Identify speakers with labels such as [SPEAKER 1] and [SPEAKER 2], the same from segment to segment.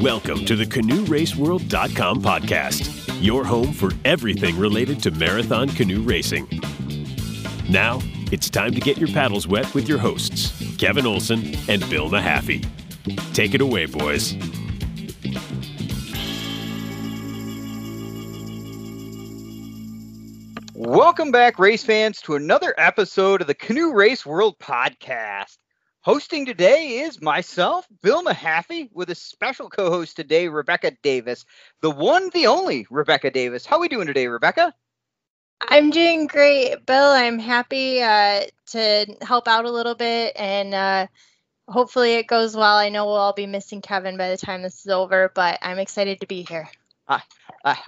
[SPEAKER 1] Welcome to the CanoeRaceWorld.com podcast, your home for everything related to marathon canoe racing. Now, it's time to get your paddles wet with your hosts, Kevin Olson and Bill Mahaffey. Take it away, boys.
[SPEAKER 2] Welcome back, race fans, to another episode of the Canoe Race World podcast. Hosting today is myself, Bill Mahaffey, with a special co-host today, Rebecca Davis, the one, the only Rebecca Davis. How are we doing today, Rebecca?
[SPEAKER 3] I'm doing great, Bill. I'm happy uh, to help out a little bit, and uh, hopefully it goes well. I know we'll all be missing Kevin by the time this is over, but I'm excited to be here.
[SPEAKER 2] I,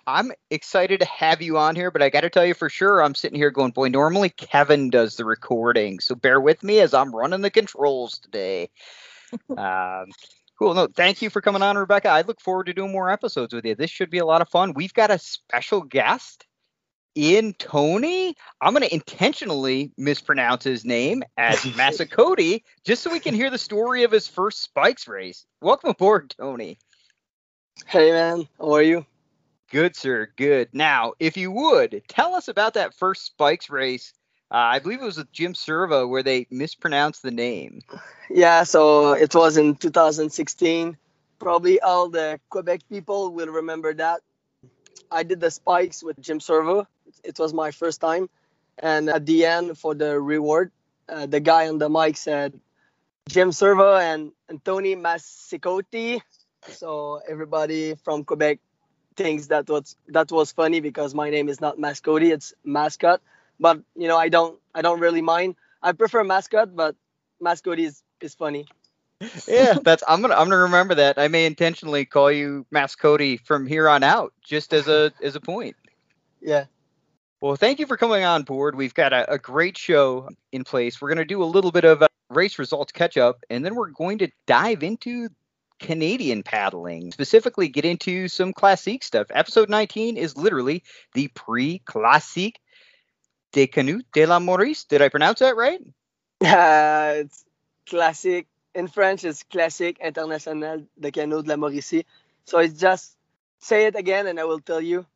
[SPEAKER 2] I'm excited to have you on here, but I got to tell you for sure, I'm sitting here going, boy, normally Kevin does the recording. So bear with me as I'm running the controls today. um, cool. No, thank you for coming on, Rebecca. I look forward to doing more episodes with you. This should be a lot of fun. We've got a special guest in Tony. I'm going to intentionally mispronounce his name as Massacoti just so we can hear the story of his first Spikes race. Welcome aboard, Tony.
[SPEAKER 4] Hey, man. How are you?
[SPEAKER 2] Good, sir. Good. Now, if you would, tell us about that first Spikes race. Uh, I believe it was with Jim Serva where they mispronounced the name.
[SPEAKER 4] Yeah, so it was in 2016. Probably all the Quebec people will remember that. I did the Spikes with Jim Serva. It was my first time. And at the end, for the reward, uh, the guy on the mic said, Jim Serva and, Tony Massicoti. So everybody from Quebec thinks that was that was funny because my name is not Mascoti, it's mascot. But you know, I don't I don't really mind. I prefer mascot, but mascoti is is funny.
[SPEAKER 2] yeah, that's I'm gonna I'm gonna remember that. I may intentionally call you Mascoti from here on out, just as a as a point.
[SPEAKER 4] Yeah.
[SPEAKER 2] Well, thank you for coming on board. We've got a, a great show in place. We're going to do a little bit of race results catch up, and then we're going to dive into Canadian paddling, specifically get into some classique stuff. Episode 19 is literally the pre classique de Canute de la Maurice. Did I pronounce that right?
[SPEAKER 4] Uh, it's classic. In French, it's Classique International de Canot de la Mauricie. So it's just say it again and I will tell you.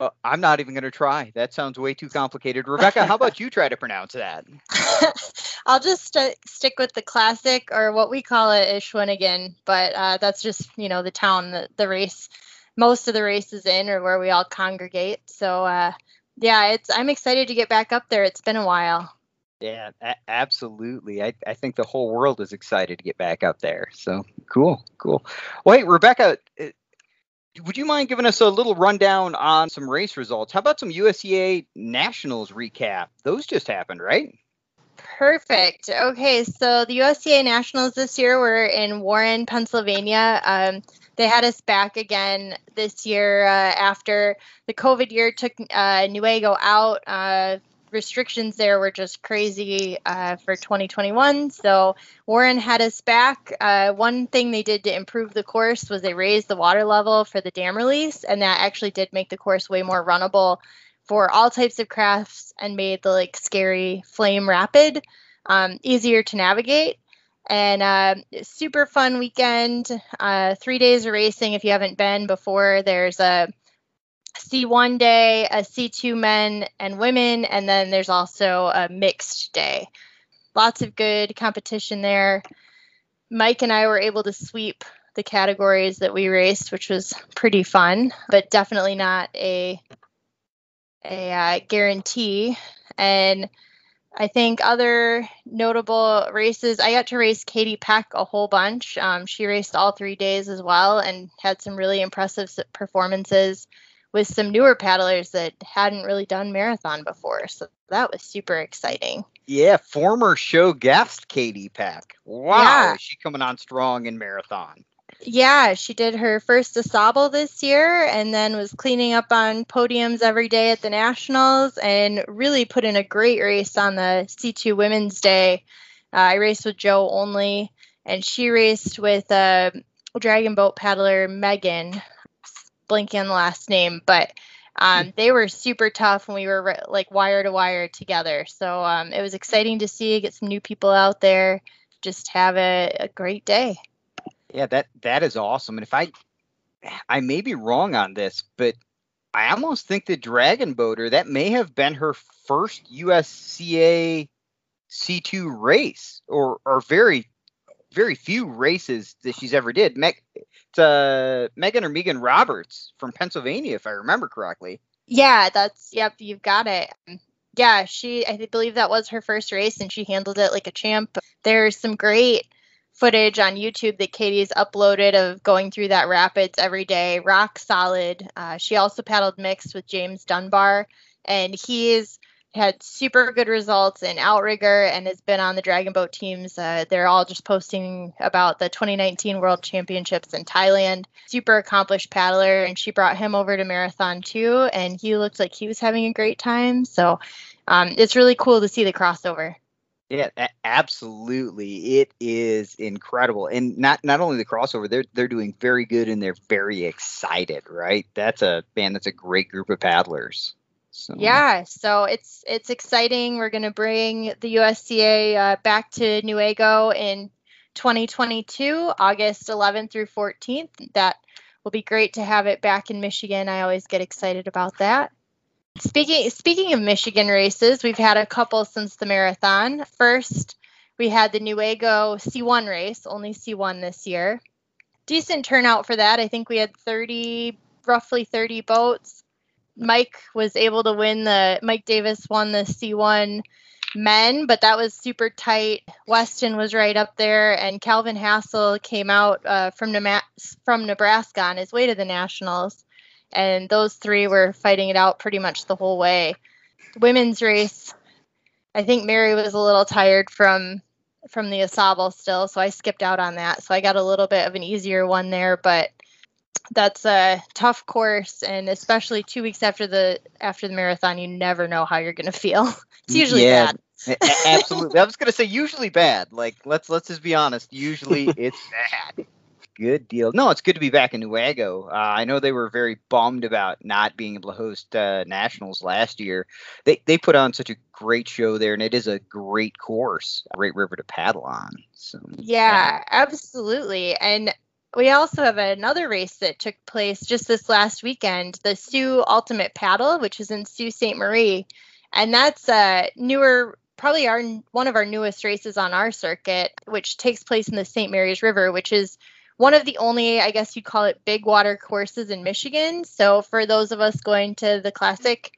[SPEAKER 2] Uh, I'm not even going to try. That sounds way too complicated. Rebecca, how about you try to pronounce that?
[SPEAKER 3] I'll just st- stick with the classic, or what we call it Shawinigan, but uh, that's just you know the town that the race, most of the race is in, or where we all congregate. So uh, yeah, it's I'm excited to get back up there. It's been a while.
[SPEAKER 2] Yeah, a- absolutely. I, I think the whole world is excited to get back up there. So cool, cool. Wait, Rebecca, would you mind giving us a little rundown on some race results? How about some USCA Nationals recap? Those just happened, right?
[SPEAKER 3] Perfect. Okay, so the USCA Nationals this year were in Warren, Pennsylvania. Um, they had us back again this year uh, after the COVID year took uh, Newaygo out. Uh, restrictions there were just crazy uh, for 2021. So Warren had us back. Uh, one thing they did to improve the course was they raised the water level for the dam release, and that actually did make the course way more runnable for all types of crafts and made the like scary flame rapid um, easier to navigate and uh, super fun weekend uh, three days of racing if you haven't been before there's a c1 day a c2 men and women and then there's also a mixed day lots of good competition there mike and i were able to sweep the categories that we raced which was pretty fun but definitely not a a uh, guarantee. And I think other notable races, I got to race Katie Peck a whole bunch. Um, she raced all three days as well and had some really impressive performances with some newer paddlers that hadn't really done marathon before. So that was super exciting.
[SPEAKER 2] Yeah, former show guest Katie Peck. Wow, yeah. she coming on strong in marathon?
[SPEAKER 3] Yeah, she did her first ensemble this year and then was cleaning up on podiums every day at the Nationals and really put in a great race on the C2 Women's Day. Uh, I raced with Joe only, and she raced with uh, dragon boat paddler Megan, blinking on the last name, but um, hmm. they were super tough and we were like wire to wire together. So um, it was exciting to see, get some new people out there, just have a, a great day.
[SPEAKER 2] Yeah, that that is awesome. And if I I may be wrong on this, but I almost think the Dragon Boater that may have been her first USCA C2 race, or or very very few races that she's ever did. Meg, it's uh, Megan or Megan Roberts from Pennsylvania, if I remember correctly.
[SPEAKER 3] Yeah, that's yep, you've got it. Yeah, she I believe that was her first race and she handled it like a champ. There's some great footage on YouTube that Katie's uploaded of going through that rapids every day. Rock solid. Uh, she also paddled mixed with James Dunbar, and he's had super good results in outrigger and has been on the dragon boat teams uh, they're all just posting about the 2019 world championships in thailand super accomplished paddler and she brought him over to marathon too and he looked like he was having a great time so um, it's really cool to see the crossover
[SPEAKER 2] yeah, absolutely. It is incredible. And not not only the crossover, they're they're doing very good and they're very excited, right? That's a man, that's a great group of paddlers.
[SPEAKER 3] So. Yeah, so it's it's exciting. We're going to bring the USCA uh, back to Newaygo in 2022, August 11th through 14th. That will be great to have it back in Michigan. I always get excited about that. Speaking speaking of Michigan races, we've had a couple since the marathon. First, we had the Newaygo C1 race, only C1 this year. Decent turnout for that. I think we had 30, roughly 30 boats. Mike was able to win the Mike Davis won the C1 men, but that was super tight. Weston was right up there, and Calvin Hassel came out uh, from from Nebraska on his way to the nationals, and those three were fighting it out pretty much the whole way. women's race, I think Mary was a little tired from from the AuSable still, so I skipped out on that. So I got a little bit of an easier one there, but that's a tough course and especially two weeks after the after the marathon you never know how you're going to feel. It's usually yeah, bad.
[SPEAKER 2] Absolutely. I was going to say usually bad. Like let's let's just be honest. Usually it's bad. Good deal. No it's good to be back in Newaygo. Uh, i know they were very bummed about not being able to host uh, nationals last year. They, they put on such a great show there and it is a great course a great river to paddle on so
[SPEAKER 3] yeah, yeah. absolutely. And we also have another race that took place just this last weekend, the Soo Ultimate Paddle, which is in Sault Ste. Marie. And that's a newer, probably our one of our newest races on our circuit, which takes place in the St. Mary's River, which is one of the only, I guess you'd call it, big water courses in Michigan. So for those of us going to the classic,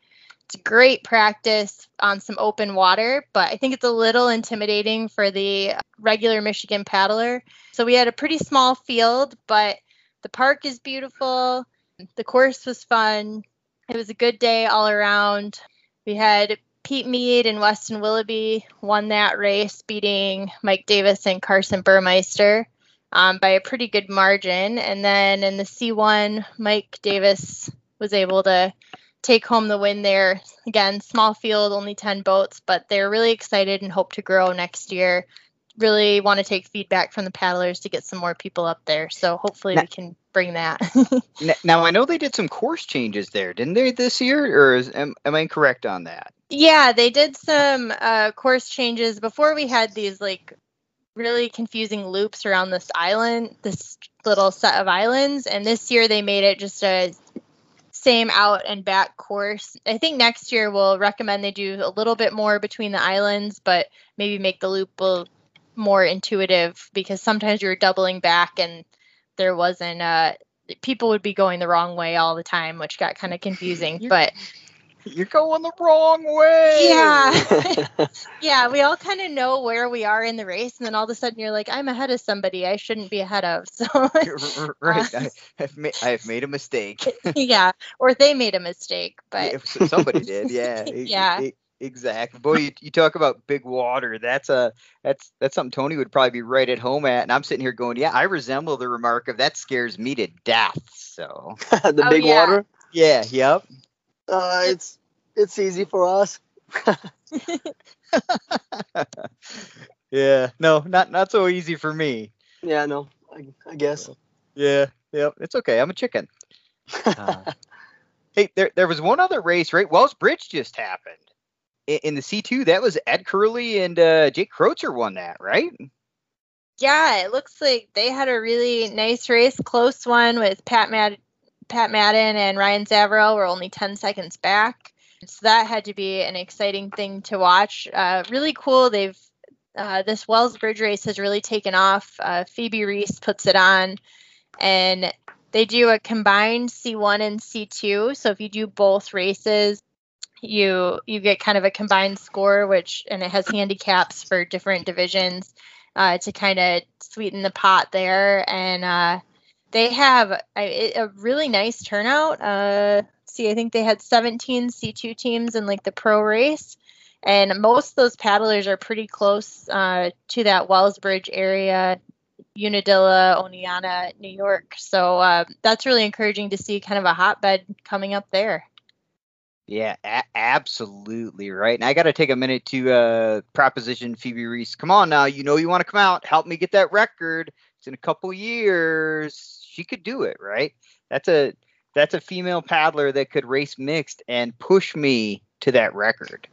[SPEAKER 3] it's great practice on some open water, but I think it's a little intimidating for the regular Michigan paddler. So we had a pretty small field, but the park is beautiful. The course was fun. It was a good day all around. We had Pete Mead and Weston Willoughby won that race, beating Mike Davis and Carson Burmeister um, by a pretty good margin. And then in the C1, Mike Davis was able to take home the win there. Again, small field, only 10 boats, but they're really excited and hope to grow next year. Really want to take feedback from the paddlers to get some more people up there. So hopefully now, we can bring that.
[SPEAKER 2] now, I know they did some course changes there, didn't they, this year? Or is, am, am I incorrect on that?
[SPEAKER 3] Yeah, they did some uh, course changes before we had these like really confusing loops around this island, this little set of islands. And this year they made it just a same out and back course. I think next year we'll recommend they do a little bit more between the islands, but maybe make the loop a more intuitive because sometimes you're doubling back and there wasn't uh people would be going the wrong way all the time, which got kind of confusing. but
[SPEAKER 2] you're going the wrong way.
[SPEAKER 3] Yeah. yeah, we all kind of know where we are in the race, and then all of a sudden you're like, I'm ahead of somebody I shouldn't be ahead of. So
[SPEAKER 2] right, uh, I have made I have made a mistake.
[SPEAKER 3] yeah, or they made a mistake, but
[SPEAKER 2] yeah, somebody did. Yeah.
[SPEAKER 3] yeah. It,
[SPEAKER 2] Exactly. Boy, you, you talk about big water. That's a that's that's something Tony would probably be right at home at. And I'm sitting here going, yeah, I resemble the remark of that scares me to death. So
[SPEAKER 4] the oh, big yeah. water.
[SPEAKER 2] Yeah. Yep.
[SPEAKER 4] Uh, it's it's easy for us.
[SPEAKER 2] yeah, no, not not so easy for me.
[SPEAKER 4] Yeah, no, I, I guess.
[SPEAKER 2] Yeah, yeah, it's okay. I'm a chicken. Uh, hey, there there was one other race, right? Wells Bridge just happened in, in the C2. That was Ed Curley and uh, Jake Kreutzer won that, right?
[SPEAKER 3] Yeah, it looks like they had a really nice race, close one with Pat Mad- Pat Madden and Ryan Zavarel were only 10 seconds back. So that had to be an exciting thing to watch. Uh, really cool. They've uh, this Wells Bridge race has really taken off. Uh, Phoebe Reese puts it on, and they do a combined C1 and C2. So if you do both races, you you get kind of a combined score, which and it has handicaps for different divisions uh, to kind of sweeten the pot there. And uh, they have a, a, really nice turnout. Uh, see, I think they had 17 C2 teams in like the pro race. And most of those paddlers are pretty close uh, to that Wellsbridge area, Unadilla, Oneonta, New York. So uh, that's really encouraging to see kind of a hotbed coming up there.
[SPEAKER 2] Yeah, a- absolutely right. And I got to take a minute to uh, proposition Phoebe Reese. Come on now, you know you want to come out, help me get that record. It's in a couple years. She could do it, right? That's a that's a female paddler that could race mixed and push me to that record.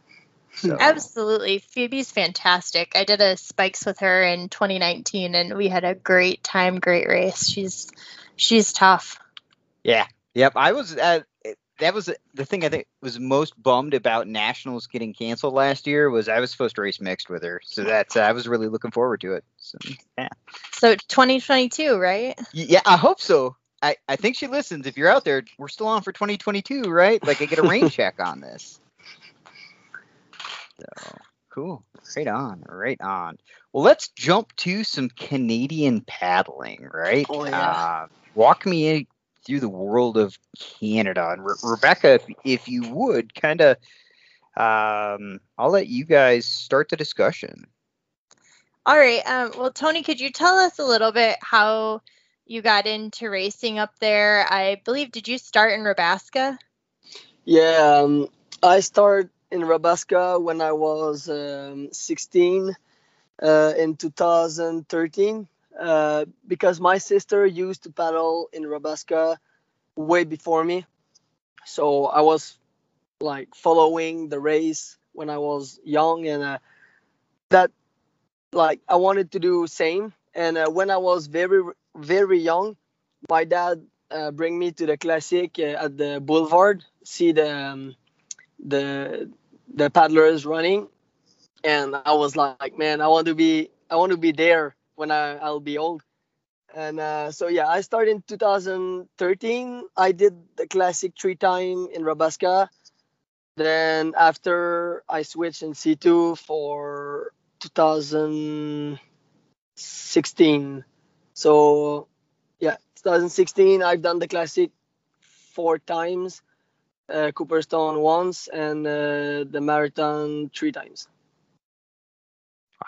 [SPEAKER 3] So. Absolutely. Phoebe's fantastic. I did a spikes with her in 2019 and we had a great time, great race. She's she's tough.
[SPEAKER 2] Yeah. Yep. I was at that was the thing I think was most bummed about nationals getting canceled last year was I was supposed to race mixed with her, so that's uh, I was really looking forward to it. So yeah.
[SPEAKER 3] So 2022, right?
[SPEAKER 2] Yeah, I hope so. I I think she listens. If you're out there, we're still on for 2022, right? Like I get a rain check on this. So cool. Right on. Right on. Well, let's jump to some Canadian paddling, right?
[SPEAKER 4] Oh, yeah. Uh,
[SPEAKER 2] walk me through the world of Canada. And Re- Rebecca, if, if you would, kind of, um, I'll let you guys start the discussion.
[SPEAKER 3] All right. Um, well, Tony, could you tell us a little bit how you got into racing up there? I believe, did you start in Rabaska?
[SPEAKER 4] Yeah, um, I started in Rabaska when I was um, 16 uh, in 2013. Uh, because my sister used to paddle in Rabaska way before me. So I was like following the race when I was young, and uh, that like I wanted to do same. And uh, when I was very very young, my dad uh, bring me to the classic uh, at the boulevard, see the um, the the paddlers running, and I was like, man, I want to be I want to be there when I, I'll be old. And uh, so yeah, I started in 2013. I did the classic three time in Rabaska. Then after I switched in C2 for 2016. So yeah, 2016 I've done the classic four times, uh, Cooperstown once, and uh, the marathon three times.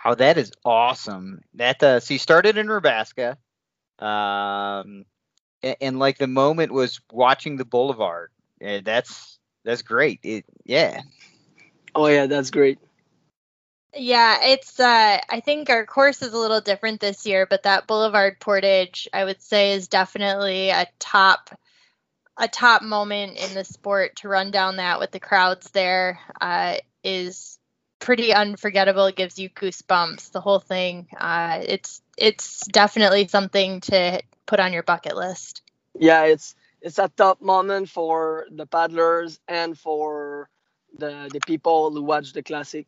[SPEAKER 2] Wow, that is awesome. That uh, so you started in Rabaska, um, and, and, like the moment was watching the Boulevard. Yeah, that's that's great. It, yeah.
[SPEAKER 4] Oh yeah, that's great.
[SPEAKER 3] Yeah, it's uh I think our course is a little different this year, but that Boulevard Portage I would say is definitely a top a top moment in the sport to run down that with the crowds there uh, is pretty unforgettable. It gives you goosebumps. The whole thing. Uh, it's it's definitely something to put on your bucket list.
[SPEAKER 4] Yeah, it's it's a top moment for the paddlers and for the the people who watch the classic.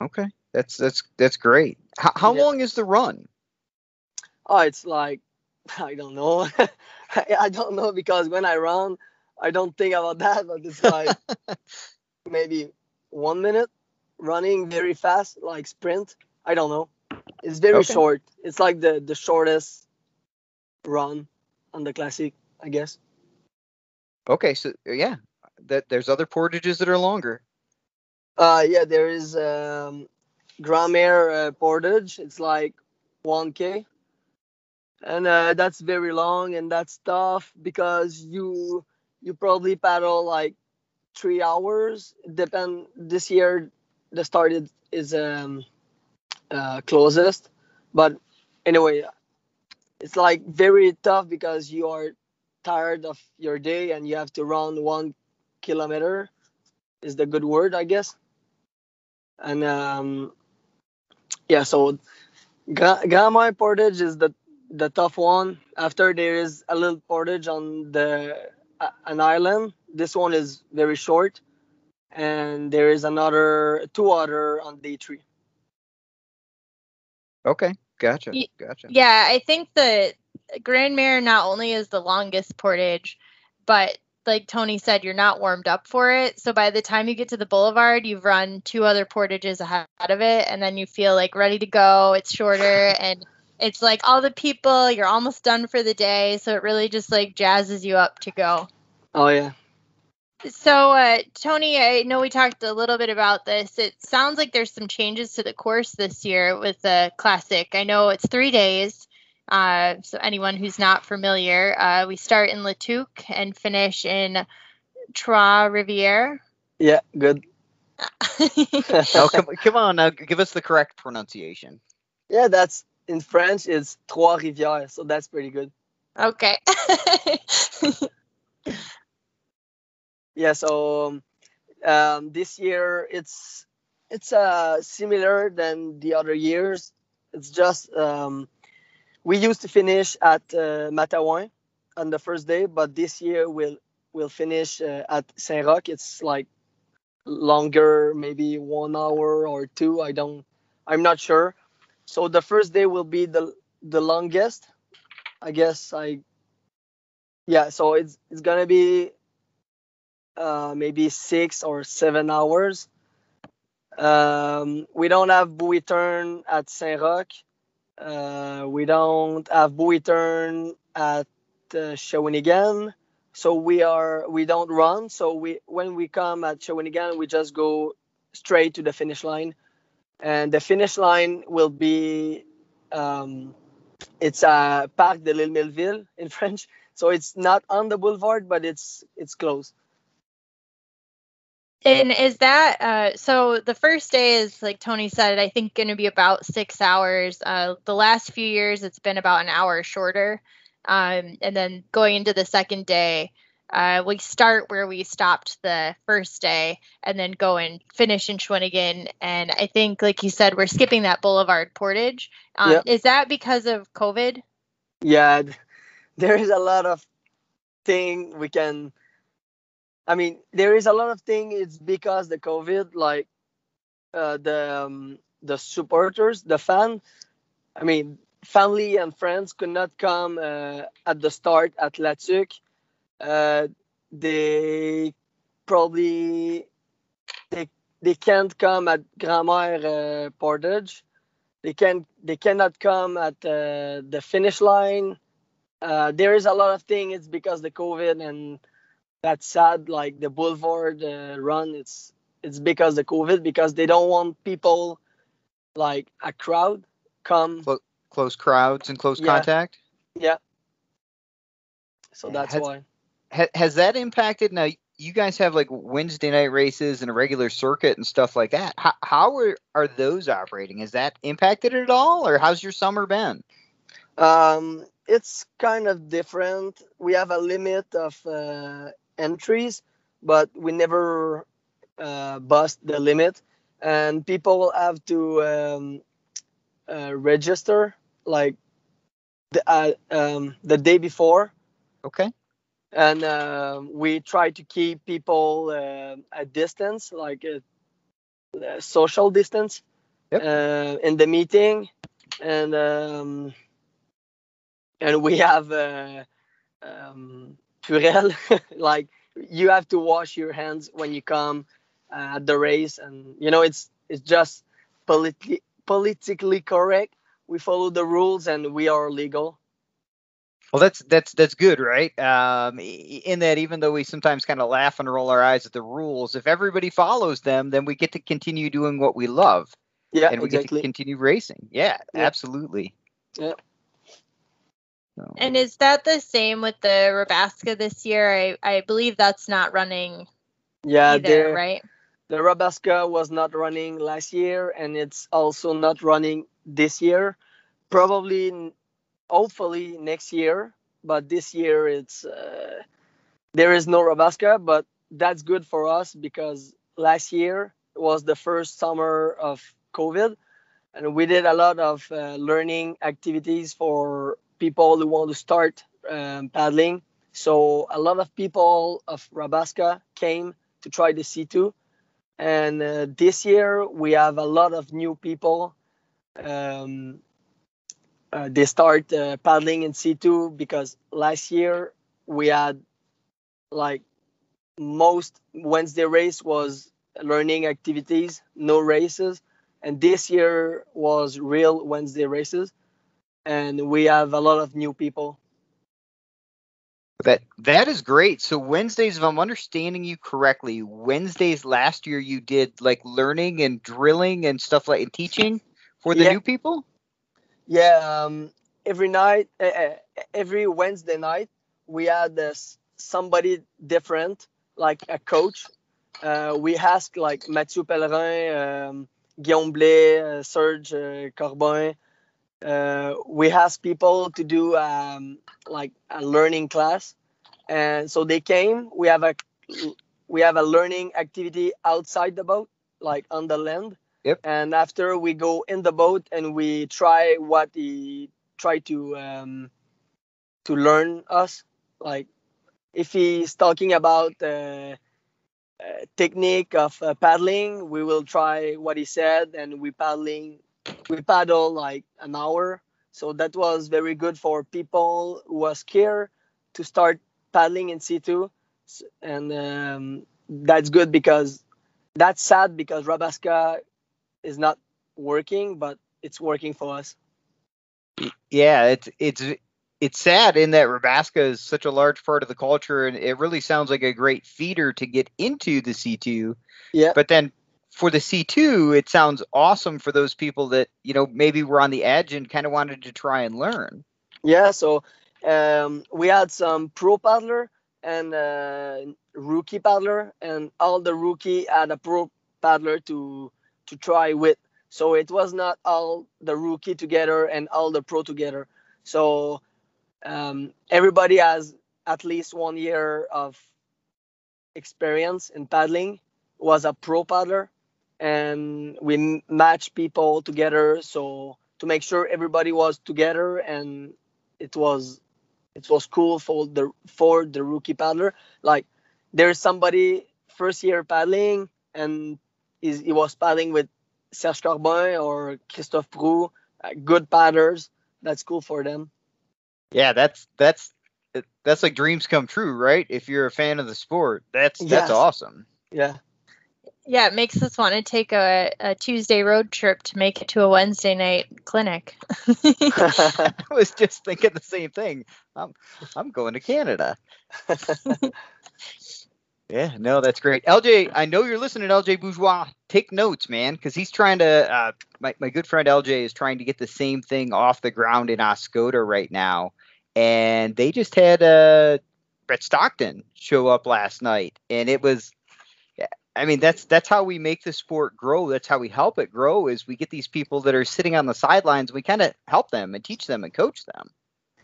[SPEAKER 2] Okay, that's that's that's great. How, how yeah. long is the run?
[SPEAKER 4] Oh, it's like I don't know. I, I don't know because when I run, I don't think about that. But it's like maybe one minute running very fast, like sprint. I don't know. It's very okay. short. It's like the the shortest run on the classic, I guess.
[SPEAKER 2] Okay, so yeah, that there's other portages that are longer.
[SPEAKER 4] Uh, yeah, there is um, Grand-Mère uh, portage. It's like 1k, and uh, that's very long and that's tough because you you probably paddle like three hours. Depend this year the start is, um uh, closest, but anyway, it's like very tough because you are tired of your day and you have to run one kilometer is the good word i guess and um yeah so Gra- portage is the the tough one. After there is a little portage on the uh, an island. This one is very short, and there is another two other on day three.
[SPEAKER 2] Okay, gotcha, gotcha.
[SPEAKER 3] Yeah, I think the Grand Mère not only is the longest portage, but like Tony said, you're not warmed up for it. So by the time you get to the boulevard, you've run two other portages ahead of it, and then you feel like ready to go. It's shorter and it's like all the people, you're almost done for the day. So it really just like jazzes you up to go.
[SPEAKER 4] Oh yeah.
[SPEAKER 3] So, uh, Tony, I know we talked a little bit about this. It sounds like there's some changes to the course this year with the Classic. I know it's three days. Uh, so, anyone who's not familiar, uh, we start in La Tuque and finish in Trois Rivières.
[SPEAKER 4] Yeah, good.
[SPEAKER 2] Oh, come, come on, now give us the correct pronunciation.
[SPEAKER 4] Yeah, that's in French. It's Trois Rivières, so that's pretty good.
[SPEAKER 3] okay.
[SPEAKER 4] Yeah, so um, this year it's it's uh, similar than the other years. It's just um, we used to finish at uh, Matawan on the first day, but this year we'll we'll finish uh, at Saint Roch. It's like longer, maybe one hour or two. I don't, I'm not sure. So the first day will be the the longest. I guess I. Yeah, so it's it's gonna be uh, maybe six or seven hours. Um, we don't have buoy turn at Saint Roch. Uh, we don't have buoy turn at uh, Shawinigan. So we are we don't run. So we when we come at Shawinigan, we just go straight to the finish line, and the finish line will be um, it's a Parc de l'Île Melville in French. So it's not on the boulevard, but it's it's close.
[SPEAKER 3] And is that uh, so? The first day is like Tony said, I think going to be about six hours. Uh, the last few years, it's been about an hour shorter. Um, and then going into the second day, uh, we start where we stopped the first day, and then go and finish in Shawinigan. And I think, like you said, we're skipping that Boulevard Portage. Um,
[SPEAKER 4] Yeah.
[SPEAKER 3] Is that because of COVID?
[SPEAKER 4] yeah there is a lot of thing we can i mean there is a lot of thing it's because the covid like uh, the um, the supporters the fan i mean family and friends could not come uh, at the start at La Tuque. Uh, they probably they they can't come at Grand Mère uh, Portage they can they cannot come at uh, the finish line uh, there is a lot of things it's because the covid and that's sad like the boulevard uh, run it's it's because the covid because they don't want people like a crowd come
[SPEAKER 2] Clo- Close crowds and close
[SPEAKER 4] Yeah.
[SPEAKER 2] contact.
[SPEAKER 4] yeah so
[SPEAKER 2] Yeah,
[SPEAKER 4] that's
[SPEAKER 2] has-
[SPEAKER 4] why
[SPEAKER 2] Ha- has that impacted? Now you guys have like Wednesday night races and a regular circuit and stuff like that. How, how are are those operating? Has that impacted at all, or how's your summer been?
[SPEAKER 4] Um, it's kind of different. We have a limit of uh, entries, but we never uh, bust the limit, and people will have to um, uh, register like the uh, um, the day before,
[SPEAKER 2] Okay.
[SPEAKER 4] and uh, we try to keep people uh, at distance, like a, a social distance,
[SPEAKER 2] Yep.
[SPEAKER 4] uh, in the meeting, and um, and we have uh, um, Purell, like you have to wash your hands when you come uh, at the race, and you know it's it's just politically politically correct. We follow the rules, and we are legal.
[SPEAKER 2] Well, that's that's that's good, right? Um, in that, even though we sometimes kind of laugh and roll our eyes at the rules, if everybody follows them, then we get to continue doing what we love,
[SPEAKER 4] Yeah,
[SPEAKER 2] and we get
[SPEAKER 4] exactly.
[SPEAKER 2] to continue racing. Yeah,
[SPEAKER 4] Yeah.
[SPEAKER 2] absolutely.
[SPEAKER 4] Yeah.
[SPEAKER 2] So-
[SPEAKER 3] And is that the same with the Rabaska this year? I, I believe that's not running
[SPEAKER 4] yeah,
[SPEAKER 3] either,
[SPEAKER 4] there.
[SPEAKER 3] right?
[SPEAKER 4] The Rabaska was not running last year, and it's also not running this year. Probably, hopefully next year, but this year it's uh, there is no Rabaska, but that's good for us because last year was the first summer of COVID, and we did a lot of uh, learning activities for people who want to start um, paddling. So a lot of people of Rabaska came to try the C2, and uh, this year we have a lot of new people. Um, uh, they start uh, paddling in C2 because last year we had like most Wednesday race was learning activities, no races, and this year was real Wednesday races, and we have a lot of new people.
[SPEAKER 2] That that is great. So Wednesdays, if I'm understanding you correctly, Wednesdays last year you did like learning and drilling and stuff like and teaching for the
[SPEAKER 4] Yeah.
[SPEAKER 2] new people.
[SPEAKER 4] Yeah, um, every night, uh, every Wednesday night, we had this somebody different, like a coach. Uh, we asked like Mathieu Pellerin, um, Guillaume Blais, uh, Serge uh, Corbin. Uh, we asked people to do um, like a learning class, and so they came. We have a we have a learning activity outside the boat, like on the land.
[SPEAKER 2] Yep.
[SPEAKER 4] And after we go in the boat and we try what he try to um, to learn us, like if he's talking about uh, uh, technique of uh, paddling, we will try what he said, and we paddling, we paddle like an hour. So that was very good for people who are scared to start paddling in C2, S- and um, that's good because that's sad because Rabaska is not working, but it's working for us.
[SPEAKER 2] Yeah, it's it's it's sad in that Rabaska is such a large part of the culture, and it really sounds like a great feeder to get into the C2.
[SPEAKER 4] Yeah.
[SPEAKER 2] But then for the C2, it sounds awesome for those people that you know maybe were on the edge and kind of wanted to try and learn.
[SPEAKER 4] Yeah, so um, we had some pro paddler and uh, rookie paddler, and all the rookie had a pro paddler to to try with. So it was not all the rookie together and all the pro together. So um, everybody has at least one year of experience in paddling. Was a pro paddler, and we m- match people together. So to make sure everybody was together and it was it was cool for the for the rookie paddler. Like there's somebody first year paddling and he was paddling with Serge Corbin or Christophe Prou, uh, good paddlers. That's cool for them.
[SPEAKER 2] Yeah, that's that's that's like dreams come true, right? If you're a fan of the sport, that's that's
[SPEAKER 4] Yes.
[SPEAKER 2] awesome.
[SPEAKER 4] Yeah.
[SPEAKER 3] Yeah, it makes us want to take a, a Tuesday road trip to make it to a Wednesday night clinic.
[SPEAKER 2] I was just thinking the same thing. I'm I'm going to Canada. yeah, no, that's great. LJ, I know you're listening, LJ Bourgeois. Take notes, man, because he's trying to. Uh, my my good friend LJ is trying to get the same thing off the ground in Oscoda right now, and they just had uh, Brett Stockton show up last night, and it was. I mean that's that's how we make the sport grow. That's how we help it grow. Is we get these people that are sitting on the sidelines. We kind of help them and teach them and coach them.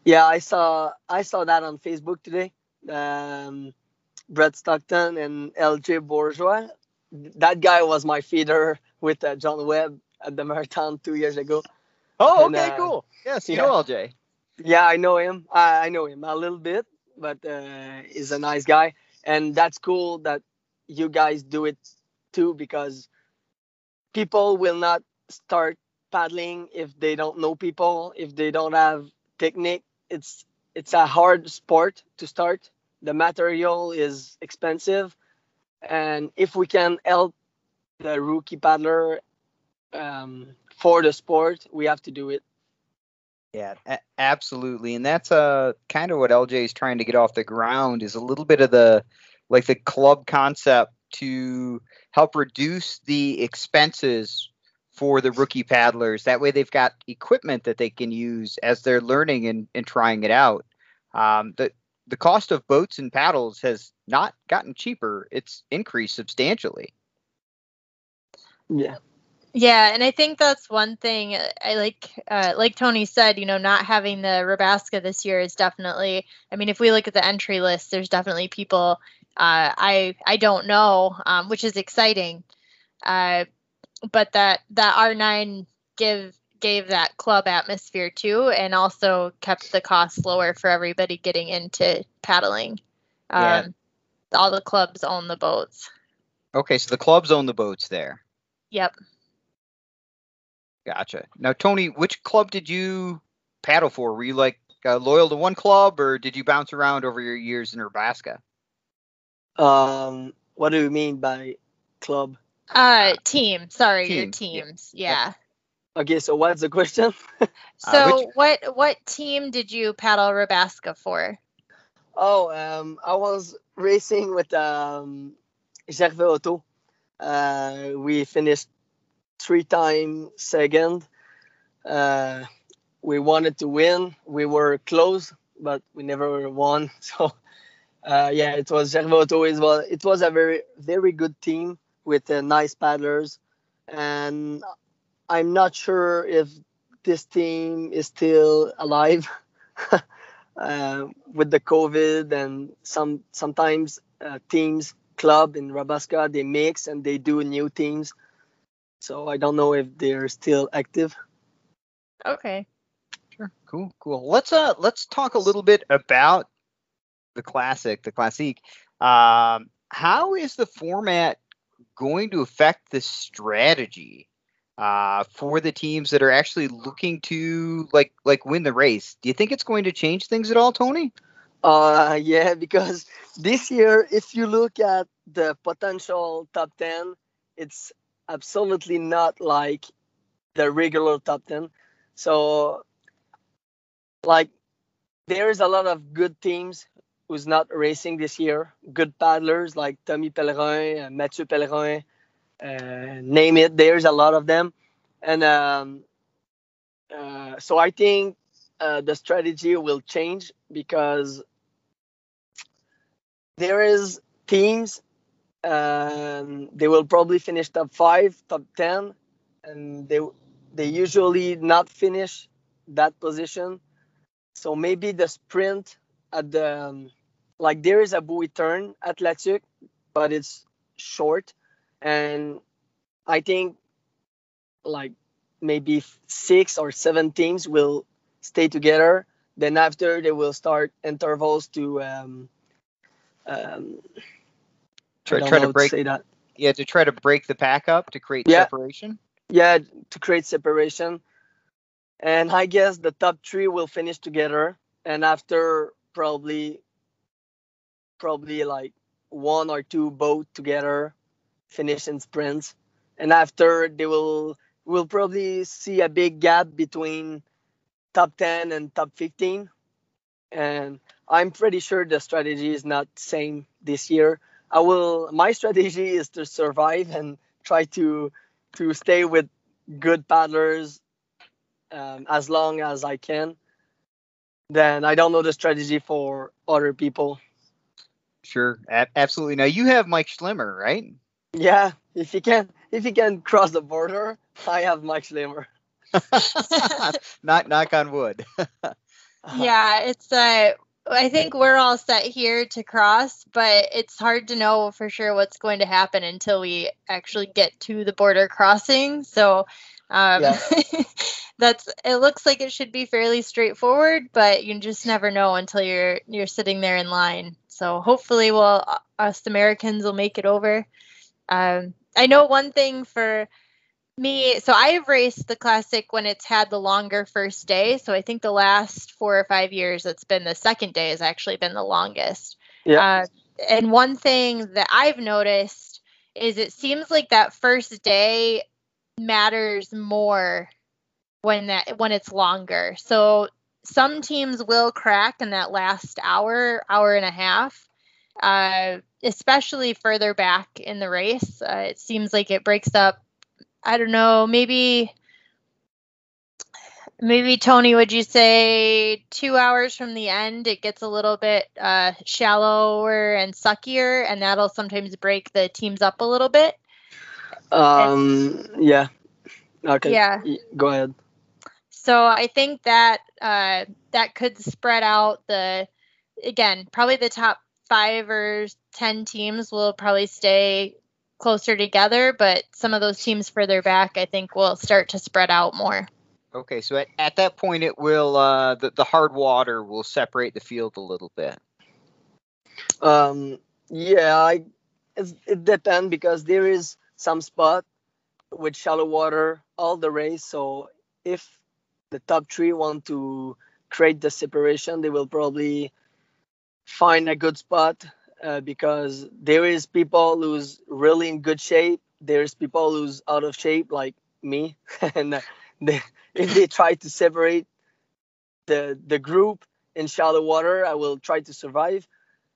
[SPEAKER 4] Yeah, I saw I saw that on Facebook today. Um, Brett Stockton and LJ Bourgeois. That guy was my feeder with uh, John Webb at the marathon two years ago.
[SPEAKER 2] Oh,
[SPEAKER 4] And,
[SPEAKER 2] okay,
[SPEAKER 4] uh,
[SPEAKER 2] cool. Yes, you
[SPEAKER 4] yeah.
[SPEAKER 2] know LJ.
[SPEAKER 4] Yeah, I know him. I, I know him a little bit, but uh, he's a nice guy, and that's cool that you guys do it too because people will not start paddling if they don't know people, if they don't have technique. It's it's a hard sport to start. The material is expensive, and if we can help the rookie paddler um, for the sport, we have to do it.
[SPEAKER 2] Yeah, a- absolutely, and that's uh kind of what LJ is trying to get off the ground is a little bit of the like the club concept to help reduce the expenses for the rookie paddlers. That way, they've got equipment that they can use as they're learning and, and trying it out. Um, the the cost of boats and paddles has not gotten cheaper; it's increased substantially.
[SPEAKER 4] Yeah.
[SPEAKER 3] Yeah, and I think that's one thing uh, I like. Uh, like Tony said, you know, not having the Rabaska this year is definitely. I mean, if we look at the entry list, there's definitely people uh, I I don't know, um, which is exciting. Uh, but that that R9 give gave that club atmosphere too, and also kept the cost lower for everybody getting into paddling.
[SPEAKER 2] Yeah.
[SPEAKER 3] Um, all the clubs own the boats.
[SPEAKER 2] Okay, so the clubs own the boats there.
[SPEAKER 3] Yep.
[SPEAKER 2] Gotcha. Now, Tony, which club did you paddle for? Were you like uh, loyal to one club, or did you bounce around over your years in Rabaska?
[SPEAKER 4] Um, what do you mean by club?
[SPEAKER 3] Uh, team. Sorry, your
[SPEAKER 2] Team, yeah.
[SPEAKER 3] teams. Yeah.
[SPEAKER 4] Okay, so what's the question?
[SPEAKER 3] So
[SPEAKER 2] which-
[SPEAKER 3] what what team did you paddle Rabaska for?
[SPEAKER 4] Oh, um, I was racing with um, Gervais Auto. Uh, we finished three time second. Uh, we wanted to win. We were close, but we never won. So, uh, yeah, it was Gervais Auto as well. It was a very, very good team with uh, nice paddlers. And I'm not sure if this team is still alive. uh, with the COVID and some sometimes uh, teams club in Rabaska they mix and they do new teams. So I don't know if they're still active.
[SPEAKER 3] Okay.
[SPEAKER 2] Sure. Cool. Cool. Let's uh let's talk a little bit about the classic, the classique. Um, how is the format going to affect the strategy uh, for the teams that are actually looking to like like win the race? Do you think it's going to change things at all, Tony?
[SPEAKER 4] Uh, yeah, because this year, if you look at the potential top 10, it's absolutely not like the regular top 10. So, like, there's a lot of good teams who's not racing this year. Good paddlers like Tommy Pellerin, Mathieu Pellerin, uh, name it. There's a lot of them. And um, uh, so I think uh, the strategy will change because there is teams um, they will probably finish top five top 10 and they they usually not finish that position so maybe the sprint at the um, like there is a buoy turn at La Tuque, but it's short and i think like maybe six or seven teams will stay together. Then after they will start intervals to um, um,
[SPEAKER 2] Try, try to break
[SPEAKER 4] say that.
[SPEAKER 2] yeah to try to break the pack up to create
[SPEAKER 4] Yeah.
[SPEAKER 2] separation.
[SPEAKER 4] Yeah, to create separation. And I guess the top three will finish together, and after probably probably like one or two boat together finish in sprints, and after they will will probably see a big gap between top 10 and top 15 and i'm pretty sure the strategy is not same this year. I will my strategy is to survive and try to to stay with good paddlers um, as long as i can. Then i don't know the strategy for other people
[SPEAKER 2] Sure, a- absolutely. Now you have Mike Schlimmer, right?
[SPEAKER 4] yeah if you can if you can cross the border i have mike schlimmer
[SPEAKER 2] Not knock on wood.
[SPEAKER 3] yeah, it's uh I think we're all set here to cross, but it's hard to know for sure what's going to happen until we actually get to the border crossing. So um
[SPEAKER 4] Yeah.
[SPEAKER 3] that's it looks like it should be fairly straightforward, but you just never know until you're you're sitting there in line. So hopefully we'll us Americans will make it over. Um I know one thing for me, so I've raced the classic when it's had the longer first day. So I think the last four or five years, it's been the second day has actually been the longest.
[SPEAKER 4] Yeah.
[SPEAKER 3] Uh, and one thing that I've noticed is it seems like that first day matters more when that when it's longer. So some teams will crack in that last hour, hour and a half. Uh, especially further back in the race, uh, it seems like it breaks up I don't know, maybe maybe Tony, would you say two hours from the end it gets a little bit uh, shallower and suckier, and that'll sometimes break the teams up a little bit.
[SPEAKER 4] um yeah okay
[SPEAKER 3] Yeah.
[SPEAKER 4] go ahead
[SPEAKER 3] So I think that uh, that could spread out the again probably the top five or ten teams will probably stay closer together, but some of those teams further back, I think, will start to spread out more.
[SPEAKER 2] Okay, so at, at that point, it will uh, the the hard water will separate the field a little bit.
[SPEAKER 4] Um, yeah, I, it depends because there is some spot with shallow water all the race. So if the top three want to create the separation, they will probably find a good spot uh, because there is people who's really in good shape. There's people who's out of shape like me, and they, if they try to separate the the group in shallow water, I will try to survive,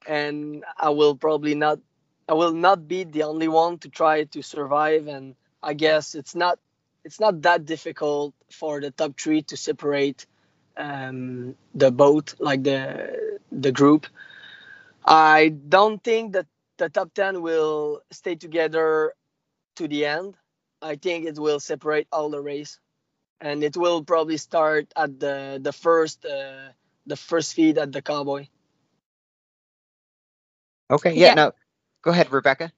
[SPEAKER 4] and I will probably not. I will not be the only one to try to survive, and I guess it's not it's not that difficult for the top three to separate um, the boat, like the the group. I don't think that the top ten will stay together to the end. I think it will separate all the race, and it will probably start at the the first uh, the first feed at the cowboy.
[SPEAKER 2] Okay, yeah, yeah. No, go ahead, Rebecca.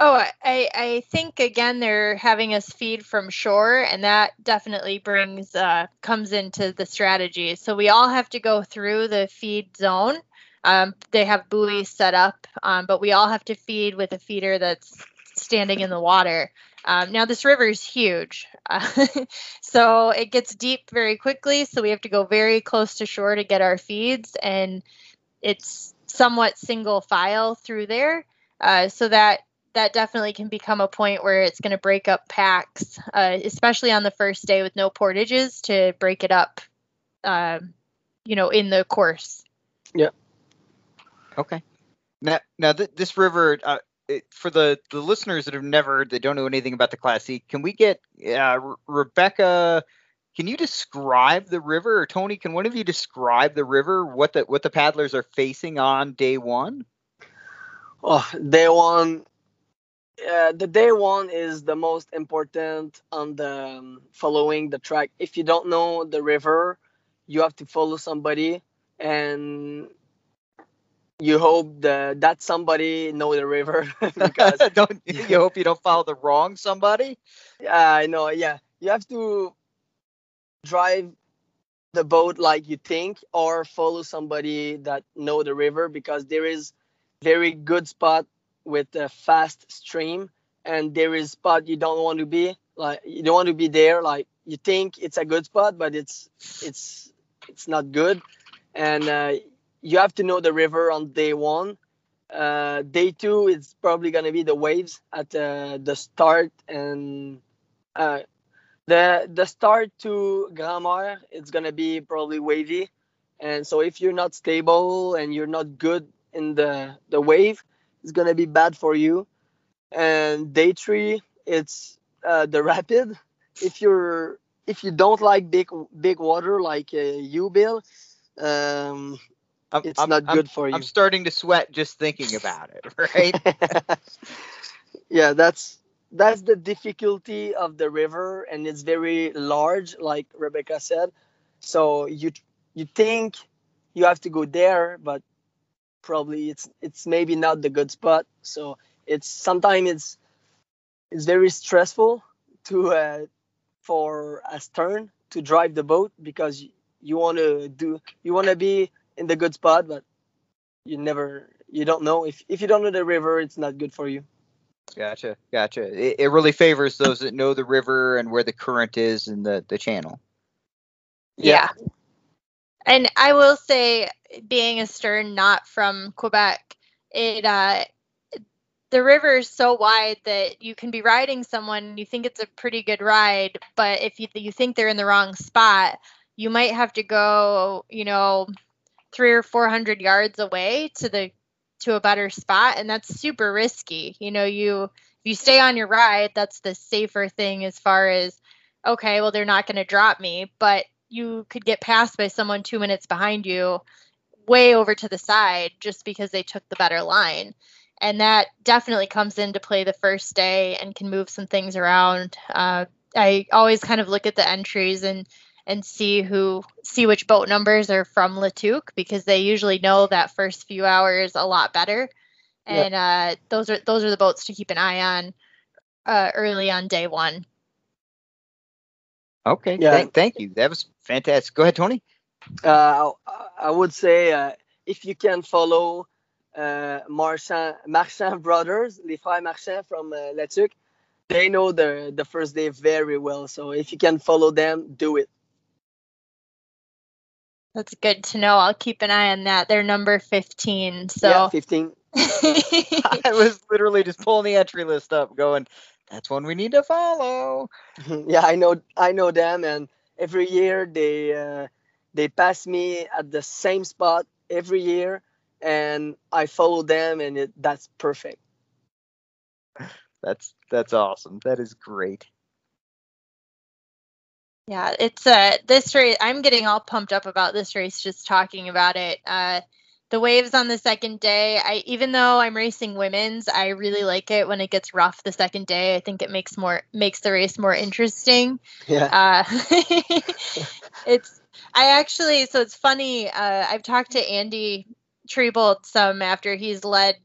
[SPEAKER 3] Oh, I, I think again they're having us feed from shore, and that definitely brings uh, comes into the strategy. So we all have to go through the feed zone. Um, they have buoys set up, um, but we all have to feed with a feeder that's standing in the water. Um, now this river is huge, uh, so it gets deep very quickly. So we have to go very close to shore to get our feeds, and it's somewhat single file through there. Uh, so that that definitely can become a point where it's going to break up packs, uh, especially on the first day with no portages to break it up, uh, you know, in the course.
[SPEAKER 4] Yeah.
[SPEAKER 2] Okay. Now, now th- this river, uh, it, for the, the listeners that have never, that don't know anything about the Classic, can we get uh, Rebecca? Can you describe the river, or Tony? Can one of you describe the river? What the what the paddlers are facing on day one?
[SPEAKER 4] Oh, day one uh, the day one is the most important on the um, following the track. If you don't know the river, you have to follow somebody, and you hope that that somebody know the river
[SPEAKER 2] because don't you hope you don't follow the wrong somebody.
[SPEAKER 4] Yeah, I know. Yeah, you have to drive the boat like you think, or follow somebody that know the river because there is very good spot with a fast stream and there is spot you don't want to be like you don't want to be there like you think it's a good spot but it's it's it's not good. And uh, you have to know the river on day one. Uh, day two it's probably going to be the waves at uh, the start and uh, the the start to Grand it's going to be probably wavy. And so if you're not stable and you're not good in the the wave is gonna be bad for you. And day three, it's uh, the rapid. If you're if you don't like big big water like uh, you, Bill, um, I'm, it's I'm, not good
[SPEAKER 2] I'm,
[SPEAKER 4] for you.
[SPEAKER 2] I'm starting to sweat just thinking about it. Right?
[SPEAKER 4] yeah, that's that's the difficulty of the river, and it's very large, like Rebecca said. So you you think you have to go there, but probably it's it's maybe not the good spot. So it's sometimes it's it's very stressful to uh, for a stern to drive the boat because you want to do you want to be in the good spot, but you never you don't know if if you don't know the river, it's not good for you.
[SPEAKER 2] Gotcha, gotcha. It, it really favors those that know the river and where the current is in the the channel.
[SPEAKER 3] Yeah. yeah. And I will say, being a stern not from Quebec, it uh, the river is so wide that you can be riding someone you think it's a pretty good ride, but if you you think they're in the wrong spot, you might have to go, you know, three or four hundred yards away to the to a better spot, and that's super risky. You know, you if you stay on your ride, that's the safer thing as far as okay, well they're not going to drop me, but you could get passed by someone two minutes behind you way over to the side just because they took the better line. And that definitely comes into play the first day and can move some things around. Uh, i always kind of look at the entries and and see who see which boat numbers are from La Tuque because they usually know that first few hours a lot better. And uh, those are those are the boats to keep an eye on uh, early on day one.
[SPEAKER 2] Okay.
[SPEAKER 4] Yeah.
[SPEAKER 2] Thank, thank you. That was fantastic. Go ahead, Tony.
[SPEAKER 4] Uh, I- I would say uh, if you can follow uh, Marchand, Marchand brothers, les frères Marchand from uh, La Tuque, they know the the first day very well. So if you can follow them, do it.
[SPEAKER 3] That's good to know. I'll keep an eye on that. They're number 15. So
[SPEAKER 4] Yeah, 15.
[SPEAKER 2] I was literally just pulling the entry list up, going, "That's one we need to follow."
[SPEAKER 4] yeah, I know I know them, and every year they uh, they pass me at the same spot every year, and I follow them, and it, that's perfect.
[SPEAKER 2] That's that's awesome. That is great.
[SPEAKER 3] Yeah, it's uh this race. I'm getting all pumped up about this race just talking about it. Uh, the waves on the second day. I even though I'm racing women's, I really like it when it gets rough the second day. I think it makes more makes the race more interesting.
[SPEAKER 4] Yeah,
[SPEAKER 3] Uh, it's I actually so it's funny. Uh, I've talked to Andy Triebold some after he's led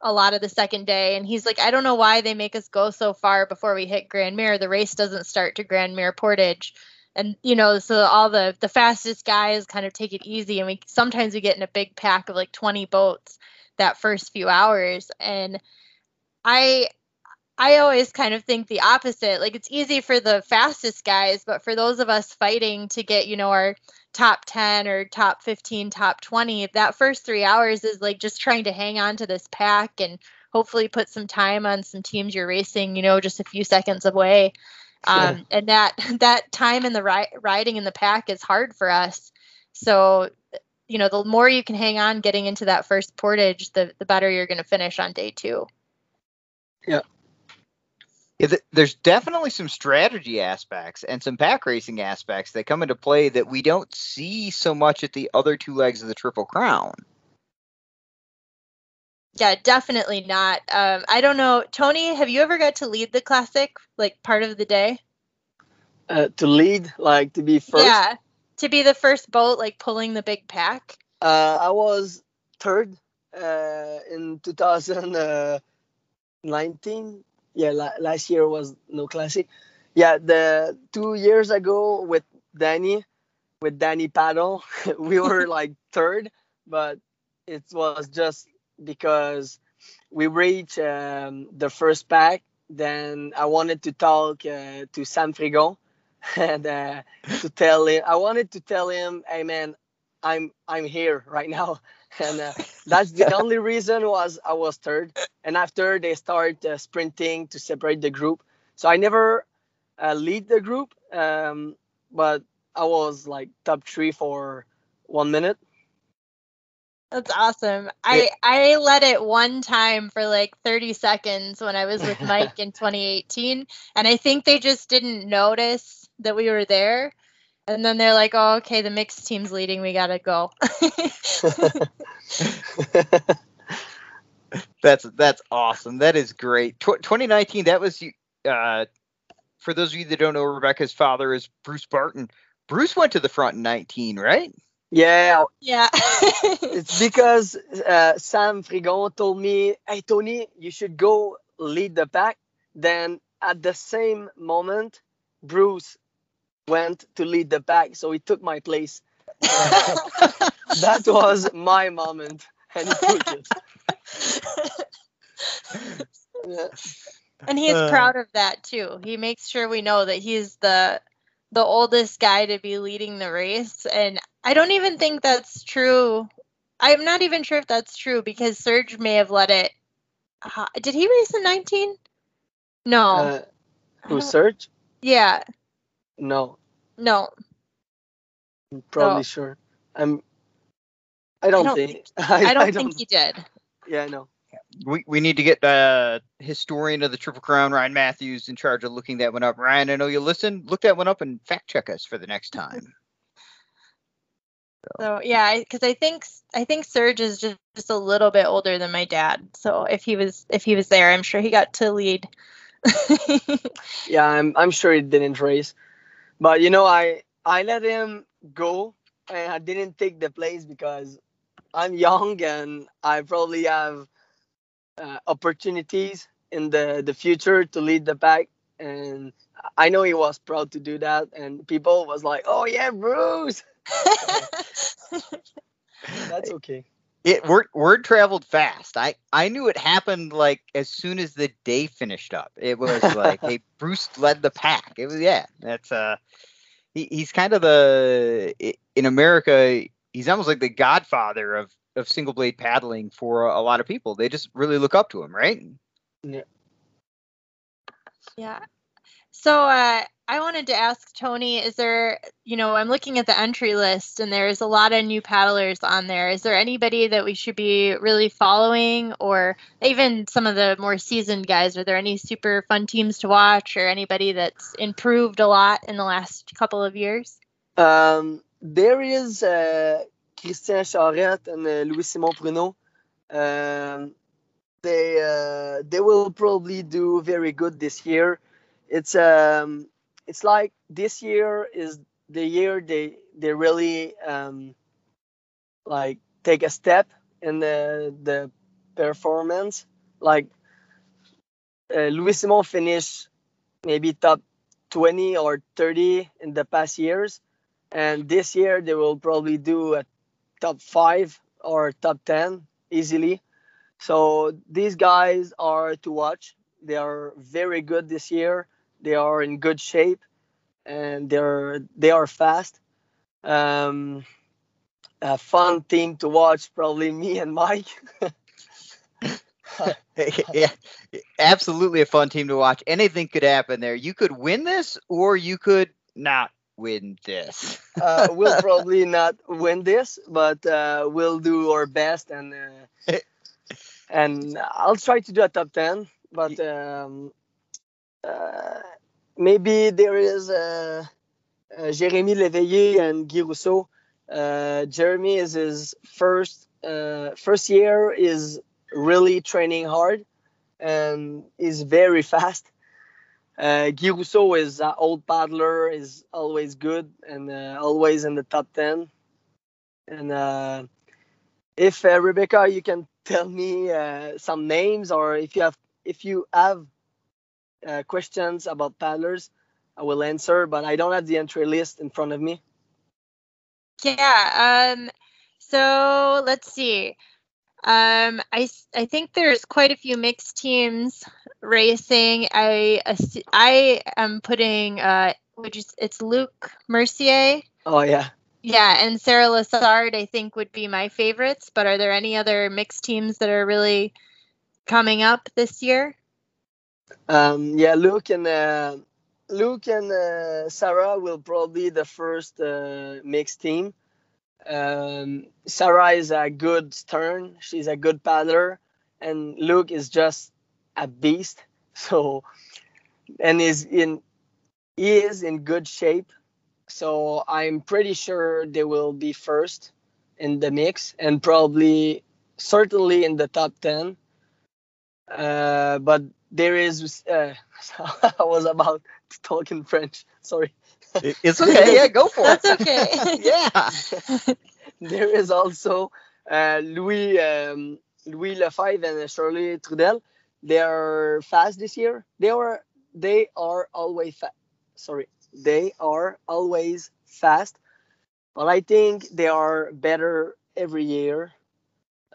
[SPEAKER 3] a lot of the second day, and he's like, I don't know why they make us go so far before we hit Grand Mère. The race doesn't start to Grand Mère Portage, and you know, so all the the fastest guys kind of take it easy, and we sometimes we get in a big pack of like 20 boats that first few hours, and I I always kind of think the opposite. Like it's easy for the fastest guys, but for those of us fighting to get, you know, our top 10 or top 15, top 20, that first three hours is like just trying to hang on to this pack and hopefully put some time on some teams you're racing, you know, just a few seconds away. Um, and that that time in the ri- riding in the pack is hard for us. So, you know, the more you can hang on getting into that first portage, the the better you're going to finish on day two.
[SPEAKER 2] Yeah, th- there's definitely some strategy aspects and some pack racing aspects that come into play that we don't see so much at the other two legs of the Triple Crown.
[SPEAKER 3] Yeah, definitely not. Um, I don't know, Tony. Have you ever got to lead the classic, like part of the day?
[SPEAKER 4] uh, to lead, like to be first.
[SPEAKER 3] Yeah, to be the first boat, like pulling the big pack.
[SPEAKER 4] Uh, I was third uh, in 2019. Yeah, la- last year was no classic. Yeah, the two years ago with Danny, with Danny Paddle, we were like third, but it was just because we reached um, the first pack. Then I wanted to talk uh, to Sam Frigon and uh, to tell him. I wanted to tell him, "Hey man, I'm I'm here right now," and uh, that's the only reason was I was third. And after they start uh, sprinting to separate the group, so I never uh, lead the group, um, but I was like top three for one minute.
[SPEAKER 3] That's awesome. I I led it one time for like 30 seconds when I was with Mike in 2018, and I think they just didn't notice that we were there. And then they're like, "Oh, okay, the mixed team's leading. We gotta go."
[SPEAKER 2] That's that's awesome. That is great. Tw- 2019. That was. Uh, for those of you that don't know, Rebecca's father is Bruce Barton. Bruce went to the front in 19, right?
[SPEAKER 4] Yeah,
[SPEAKER 3] yeah.
[SPEAKER 4] it's because uh, Sam Frigon told me, "Hey Tony, you should go lead the pack." Then at the same moment, Bruce went to lead the pack, so he took my place. that was my moment, and he took it. Yeah.
[SPEAKER 3] and he's
[SPEAKER 2] Uh.
[SPEAKER 3] proud of that too. He makes sure we know that he's the the oldest guy to be leading the race and I don't even think that's true. I'm not even sure if that's true because Serge may have let it uh, did he race in 19? No.
[SPEAKER 4] Uh, who Serge?
[SPEAKER 3] yeah.
[SPEAKER 4] No,
[SPEAKER 3] No.
[SPEAKER 4] I'm probably
[SPEAKER 3] No.
[SPEAKER 4] sure. I'm. I don't,
[SPEAKER 3] don't
[SPEAKER 4] think.
[SPEAKER 3] I don't think he did.
[SPEAKER 4] Yeah, no.
[SPEAKER 2] We we need to get uh historian of the Triple Crown, Ryan Matthews, in charge of looking that one up. Ryan, I know you listen. Look that one up and fact check us for the next time.
[SPEAKER 3] So yeah, because I think I think Serge is just, just a little bit older than my dad. So if he was if he was there, I'm sure he got to lead.
[SPEAKER 4] Yeah, I'm. I'm sure he didn't race, but you know, I I let him go, and I didn't take the place because I'm young and I probably have uh, opportunities, in the the future to lead the pack, and I know he was proud to do that, and people was like, "Oh yeah, Bruce." That's okay.
[SPEAKER 2] It word word traveled fast. I I knew it happened like as soon as the day finished up. It was like, hey, Bruce led the pack. It was yeah. That's uh, he, he's kind of the in America. He's almost like the godfather of of single blade paddling for a, a lot of people. They just really look up to him, right?
[SPEAKER 4] Yeah.
[SPEAKER 3] Yeah. So uh, I wanted to ask Tony, is there, you know, I'm looking at the entry list and there's a lot of new paddlers on there. Is there anybody that we should be really following or even some of the more seasoned guys? Are there any super fun teams to watch or anybody that's improved a lot in the last couple of years?
[SPEAKER 4] Um, there is uh, Christian Charette and uh, Louis Simon Pruneau. Um, they uh, they will probably do very good this year it's um it's like this year is the year they they really um like take a step in the the performance like uh, Louis Simon finished maybe top 20 or 30 in the past years and this year they will probably do a top 5 or top 10 easily so these guys are to watch they are very good this year they are in good shape, and they're they are fast. Um, a fun team to watch, probably me and Mike.
[SPEAKER 2] yeah, absolutely a fun team to watch. Anything could happen there. You could win this, or you could not win this.
[SPEAKER 4] uh, we'll probably not win this, but uh, we'll do our best, and uh, and I'll try to do a top ten. But um, uh, maybe there is uh, uh, Jérémy Léveillé and Guy Rousseau. Uh, Jeremy is his first uh, first year is really training hard and is very fast. Uh, Guy Rousseau is an old paddler, is always good and uh, always in the top ten. And uh, if uh, Rebecca, you can tell me uh, some names, or if you have if you have uh, questions about paddlers, I will answer, but I don't have the entry list in front of me.
[SPEAKER 3] Yeah. Um, so let's see. Um, I, I think there's quite a few mixed teams racing. I I am putting uh, which is it's Luke Mercier.
[SPEAKER 4] Oh yeah.
[SPEAKER 3] Yeah, and Sarah Lassard I think would be my favorites. But are there any other mixed teams that are really coming up this year?
[SPEAKER 4] Um, yeah, Luke and uh, Luke and uh, Sarah will probably be the first uh, mixed team. Um, Sarah is a good stern. She's a good paddler, and Luke is just a beast. So, and is in he is in good shape. So I'm pretty sure they will be first in the mix and probably certainly in the top ten. Uh, but there is uh, I was about to talk in French. Sorry.
[SPEAKER 2] It's okay. Yeah, go for
[SPEAKER 3] it. That's okay.
[SPEAKER 2] yeah.
[SPEAKER 4] there is also uh, Louis um, Louis Lefebvre and Shirley Trudel. They are fast this year. They are they are always fast. Sorry, they are always fast. But I think they are better every year.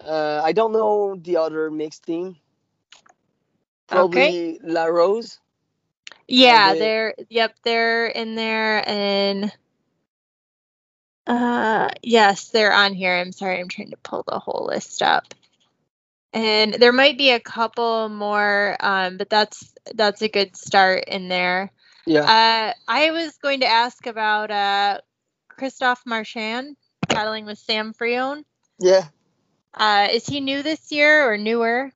[SPEAKER 4] Uh, I don't know the other mixed team Probably okay. La Rose.
[SPEAKER 3] Yeah, they... they're yep, they're in there and uh yes, they're on here. I'm sorry, I'm trying to pull the whole list up. And there might be a couple more, um, but that's that's a good start in there.
[SPEAKER 4] Yeah.
[SPEAKER 3] Uh, I was going to ask about uh, Christophe Marchand paddling with Sam Frigon.
[SPEAKER 4] Yeah.
[SPEAKER 3] Uh, is he new this year or newer?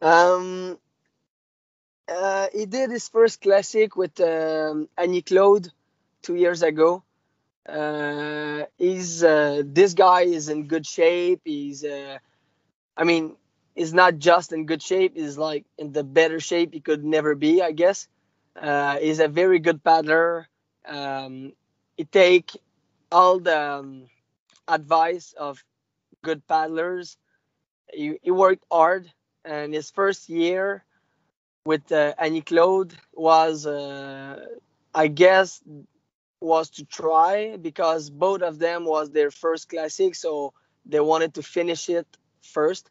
[SPEAKER 4] Um, uh, he did his first classic with um, Annie Claude two years ago. Uh, he's uh, this guy is in good shape. He's, uh, I mean, he's not just in good shape. He's like in the better shape he could never be, I guess. Uh, he's a very good paddler. Um, he take all the um, advice of good paddlers. He, he worked hard, and his first year with uh, Annie Claude was, uh, I guess, was to try because both of them was their first classic, so they wanted to finish it first.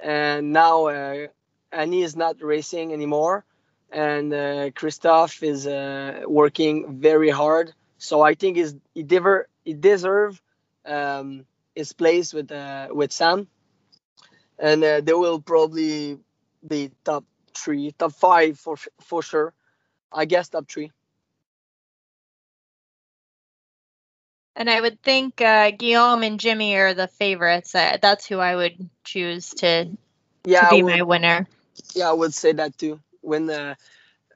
[SPEAKER 4] And now uh, Annie is not racing anymore, and uh, Christophe is uh, working very hard. So I think he's, he dever, he deserve um, his place with uh, with Sam, and uh, they will probably be top three, top five for for sure. I guess top three.
[SPEAKER 3] And I would think uh, Guillaume and Jimmy are the favorites. Uh, that's who I would choose to,
[SPEAKER 4] Yeah,
[SPEAKER 3] to be
[SPEAKER 4] would-
[SPEAKER 3] my winner.
[SPEAKER 4] Yeah, I would say that too. When the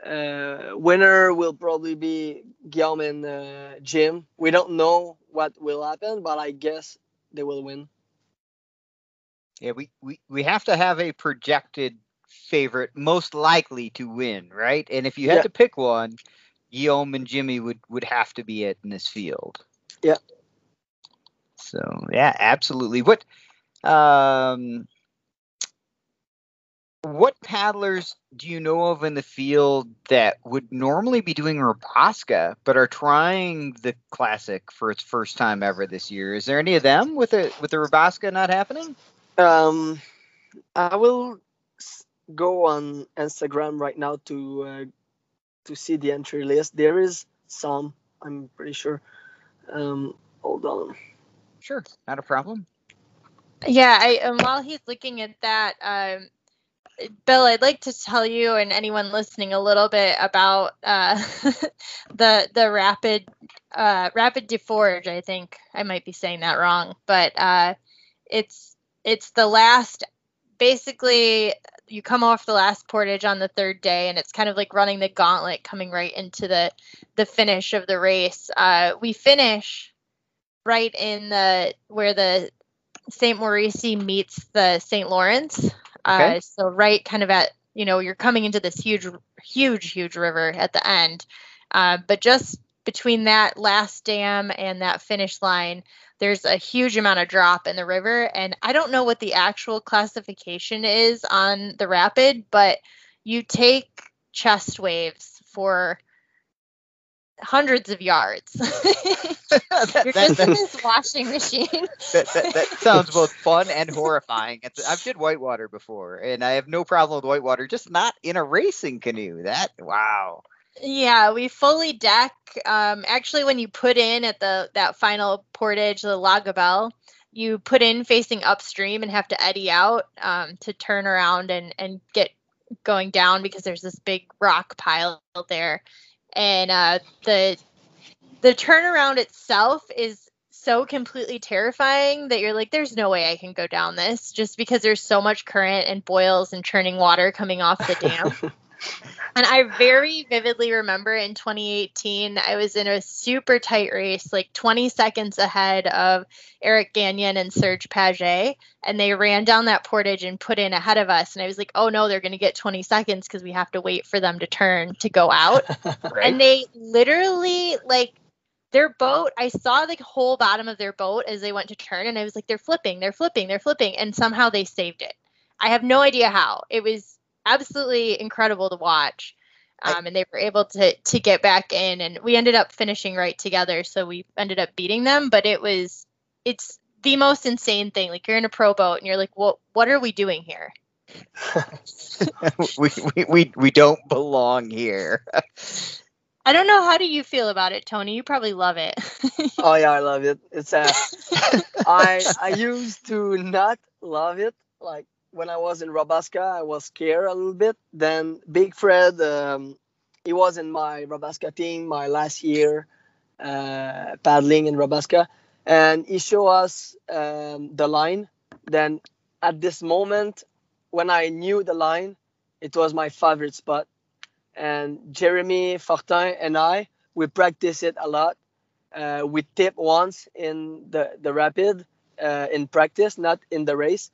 [SPEAKER 4] uh, winner will probably be Guillaume and uh, Jim. We don't know what will happen, but I guess they will win.
[SPEAKER 2] Yeah, we, we, we have to have a projected favorite most likely to win, right? And if you had
[SPEAKER 4] Yeah.
[SPEAKER 2] to pick one, Guillaume and Jimmy would, would have to be it in this field.
[SPEAKER 4] Yeah.
[SPEAKER 2] So yeah, absolutely. What um what paddlers do you know of in the field that would normally be doing Rabaska but are trying the classic for its first time ever this year? Is there any of them with a with the Rabaska not happening?
[SPEAKER 4] Um, I will go on Instagram right now to uh, to see the entry list. There is some, I'm pretty sure. Um, hold on.
[SPEAKER 2] Sure, not a problem.
[SPEAKER 3] Yeah, I, and while he's looking at that, um, Bill, I'd like to tell you and anyone listening a little bit about uh, the the rapid uh, rapid deforge. I think I might be saying that wrong, but uh, it's it's the last. Basically, you come off the last portage on the third day, and it's kind of like running the gauntlet, coming right into the the finish of the race. Uh, we finish right in the where the St. Maurice meets the St. Lawrence.
[SPEAKER 2] Okay.
[SPEAKER 3] Uh, so right kind of at, you know, you're coming into this huge, huge, huge river at the end. Uh, but just between that last dam and that finish line, there's a huge amount of drop in the river. And I don't know what the actual classification is on the rapid, but you take chest waves for hundreds of yards.
[SPEAKER 2] that,
[SPEAKER 3] You're
[SPEAKER 2] that-
[SPEAKER 3] just in this washing machine.
[SPEAKER 2] that, that, that sounds both fun and horrifying. It's, I've did whitewater before, and I have no problem with whitewater, just not in a racing canoe. That wow.
[SPEAKER 3] Yeah, we fully deck. Um, actually, when you put in at the that final portage, the La Gabelle, you put in facing upstream and have to eddy out um, to turn around and and get going down because there's this big rock pile there, and uh, the the turnaround itself is so completely terrifying that you're like, there's no way I can go down this just because there's so much current and boils and churning water coming off the dam. And I very vividly remember in 2018, I was in a super tight race, like 20 seconds ahead of Eric Gagnon and Serge Paget. And they ran down that portage and put in ahead of us. And I was like, oh no, they're going to get 20 seconds because we have to wait for them to turn to go out.
[SPEAKER 2] Right?
[SPEAKER 3] And they literally, like, their boat, I saw the whole bottom of their boat as they went to turn. And I was like, they're flipping, they're flipping, they're flipping. And somehow they saved it. I have no idea how. It was absolutely incredible to watch. Um, and they were able to to get back in, and we ended up finishing right together. So we ended up beating them. But it was it's the most insane thing. Like you're in a pro boat, and you're like, what What are we doing here?
[SPEAKER 2] we, we, we, we don't belong here.
[SPEAKER 3] I don't know. How do you feel about it, Tony? You probably love it.
[SPEAKER 4] oh yeah, I love it. It's uh, I I used to not love it. Like when I was in Rabaska, I was scared a little bit. Then Big Fred, um, he was in my Rabaska team my last year uh, paddling in Rabaska, and he showed us um, the line. Then at this moment, when I knew the line, it was my favorite spot. And Jeremy Fortin and I, we practice it a lot. Uh, we tip once in the the rapid uh, in practice, not in the race,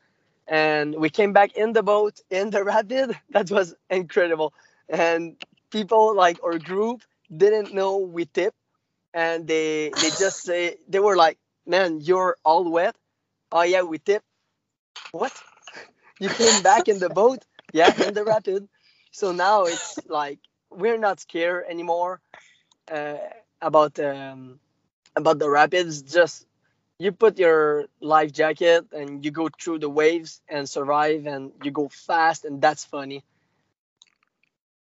[SPEAKER 4] and we came back in the boat in the rapid. That was incredible, and people like our group didn't know we tip, and they they just say they were like, "Man, you're all wet." Oh yeah, we tip. What? You came back in the boat? Yeah, in the rapid. So now it's like we're not scared anymore uh, about um, about the rapids. Just you put your life jacket and you go through the waves and survive, and you go fast, and that's funny.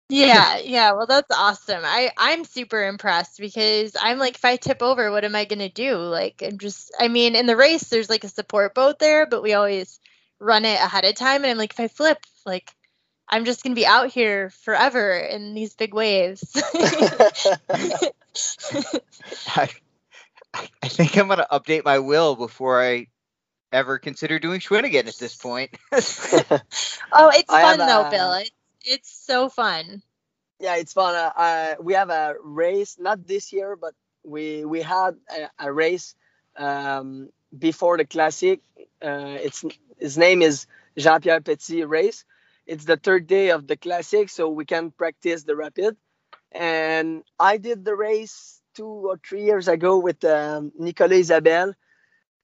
[SPEAKER 3] Yeah, yeah. Well, that's awesome. I I'm super impressed because I'm like, if I tip over, what am I gonna do? Like, I'm just. I mean, in the race, there's like a support boat there, but we always run it ahead of time, and I'm like, if I flip, like, I'm just gonna be out here forever in these big waves.
[SPEAKER 2] I, I think I'm gonna update my will before I ever consider doing Schwinn again at this point.
[SPEAKER 3] oh, it's
[SPEAKER 4] I
[SPEAKER 3] fun
[SPEAKER 4] have
[SPEAKER 3] though,
[SPEAKER 4] a-
[SPEAKER 3] Bill. It's it's so fun.
[SPEAKER 4] yeah, it's fun. Uh, uh, we have a race, not this year, but we we had a, a race um, before the classic. Uh, it's his name is Jean Pierre Petit race. It's the third day of the classic, so we can practice the rapid. And I did the race two or three years ago with um, Nicolas Isabelle.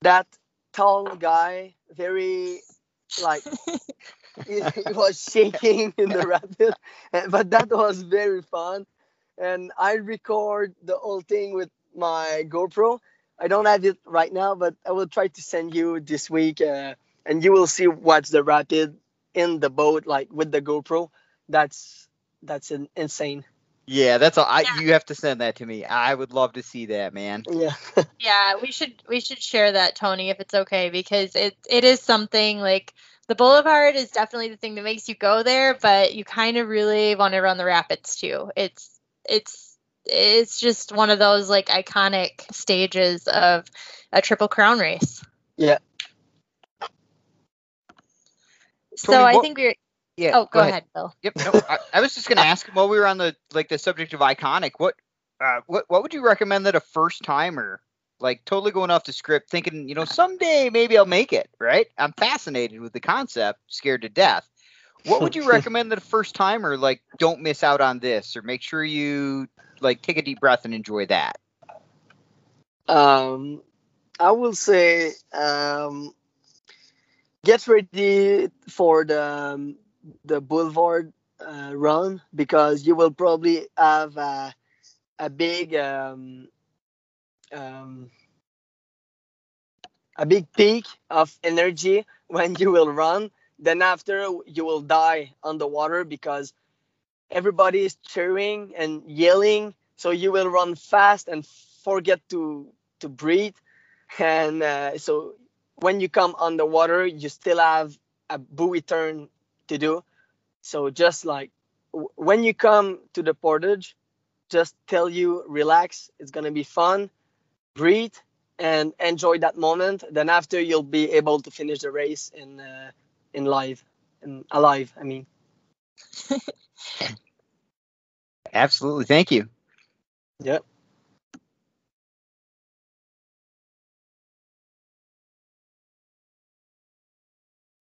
[SPEAKER 4] That tall guy, very like he, he was shaking in the rapid, but that was very fun. And I record the whole thing with my GoPro. I don't have it right now, but I will try to send you this week, uh, and you will see what's the rapid in the boat, like with the GoPro. That's that's insane.
[SPEAKER 2] Yeah, that's all. I you have to send that to me. I would love to see that, man.
[SPEAKER 4] Yeah,
[SPEAKER 3] Yeah, we should we should share that, Tony, if it's okay, because it it is something like the Boulevard is definitely the thing that makes you go there, but you kind of really want to run the rapids too. It's it's it's just one of those like iconic stages of a triple crown race.
[SPEAKER 4] Yeah.
[SPEAKER 3] So
[SPEAKER 2] Tony,
[SPEAKER 3] I
[SPEAKER 2] what-
[SPEAKER 3] think we're
[SPEAKER 2] Yeah.
[SPEAKER 3] oh go, ahead. Bill.
[SPEAKER 2] Yep. No, I, I was just gonna ask while we were on the like the subject of iconic. What, uh, what, what would you recommend that a first timer, like totally going off the script, thinking, you know, someday maybe I'll make it. Right? I'm fascinated with the concept, scared to death. What would you recommend that a first timer like don't miss out on this, or make sure you like take a deep breath and enjoy that?
[SPEAKER 4] um, I will say um, get ready for the um, the boulevard uh, run because you will probably have a, a big um, um, a big peak of energy when you will run. Then after you will die on the water because everybody is cheering and yelling. So you will run fast and forget to to breathe. And uh, so when you come on the water, you still have a buoy turn to do. So just like w- when you come to the portage, just tell you relax. It's gonna be fun. Breathe and enjoy that moment. Then after you'll be able to finish the race in uh, in live and alive. I mean.
[SPEAKER 2] Absolutely. Thank you.
[SPEAKER 4] Yep.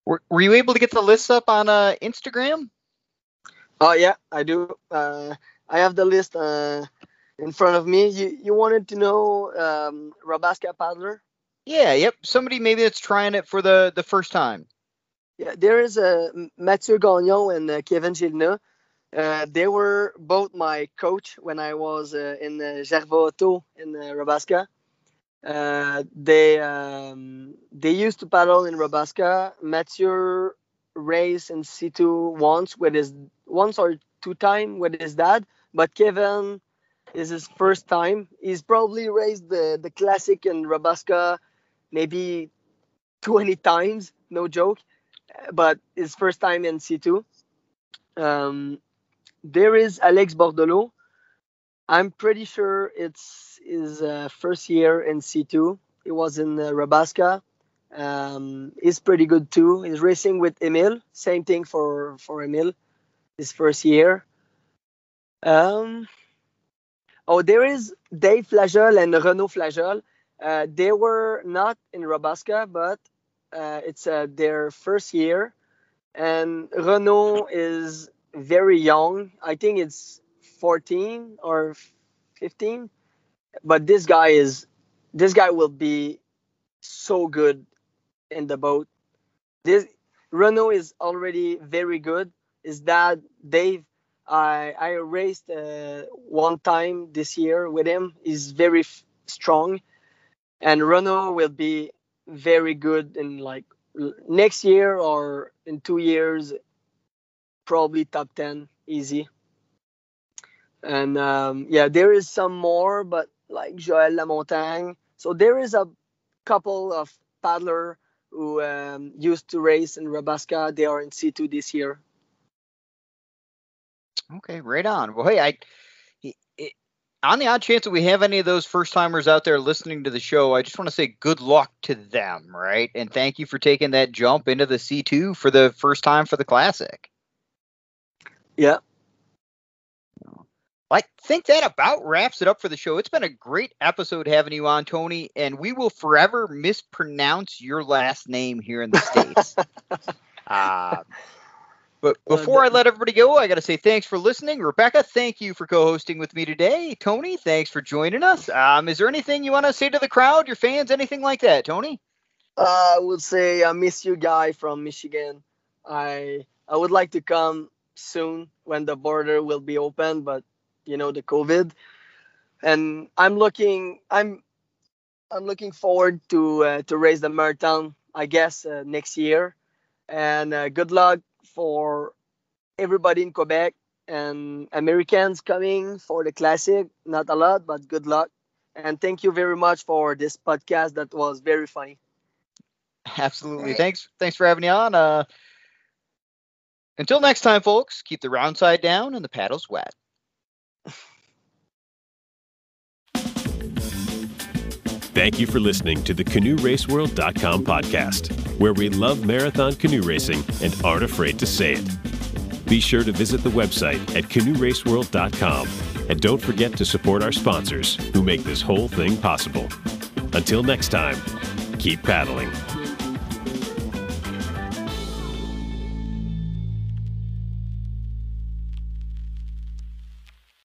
[SPEAKER 2] Were, were you able to get the list up on uh, Instagram?
[SPEAKER 4] Oh yeah, I do. Uh, I have the list uh, in front of me. You you wanted to know um, Rabaska paddler?
[SPEAKER 2] Yeah. Yep. Somebody maybe that's trying it for the the first time.
[SPEAKER 4] Yeah, there is a uh, Mathieu Gagnon and uh, Kevin Gilna. Uh, they were both my coach when I was uh, in uh, Gervais Auto in uh, Rabaska. Uh, they um, they used to paddle in Rabaska. Mathieu raced in C2 once with his once or two time with his dad, but Kevin is his first time. He's probably raced the the classic in Rabaska maybe 20 times, no joke but his first time in C2. Um, there is Alex Bordeleau. I'm pretty sure it's his uh, first year in C2. He was in uh, Rabaska. Um, he's pretty good too. He's racing with Emil. Same thing for for Emil. His first year. Um, oh, there is Dave Flagel and Renaud Flagel. Uh, they were not in Rabaska, but uh, it's uh, their first year, and Renaud is very young. I think it's 14 or 15, but this guy is this guy will be so good in the boat. This Renaud is already very good. His dad Dave I I raced uh, one time this year with him. He's very f- strong, and Renaud will be very good in like next year or in two years, probably top ten easy. And um, yeah, there is some more, but like Joël Lamontagne. So there is a couple of paddler who um, used to race in Rabaska. They are in C2 this year.
[SPEAKER 2] Okay, right on. Well, hey, I on the odd chance that we have any of those first timers out there listening to the show, I just want to say good luck to them, right? And thank you for taking that jump into the C2 for the first time for the classic.
[SPEAKER 4] Yeah.
[SPEAKER 2] I think that about wraps it up for the show. It's been a great episode having you on, Tony, and we will forever mispronounce your last name here in the States. uh, but before I let everybody go, I got to say thanks for listening. Rebecca, thank you for co hosting with me today. Tony, thanks for joining us. Um, is there anything you want to say to the crowd, your fans, anything like that, Tony?
[SPEAKER 4] Uh, I would say I miss you, guy from Michigan. I I would like to come soon when the border will be open, but you know the COVID, and I'm looking I'm I'm looking forward to uh, to raise the marathon. I guess uh, next year, and uh, good luck for everybody in Quebec and Americans coming for the classic. Not a lot, but good luck. And thank you very much for this podcast. That was very funny.
[SPEAKER 2] Absolutely. Right. Thanks. Thanks for having me on. Uh, until next time, folks, keep the round side down and the paddles wet.
[SPEAKER 1] Thank you for listening to the CanoeRaceWorld.com podcast, where we love marathon canoe racing and aren't afraid to say it. Be sure to visit the website at CanoeRaceWorld.com and don't forget to support our sponsors who make this whole thing possible. Until next time, keep paddling.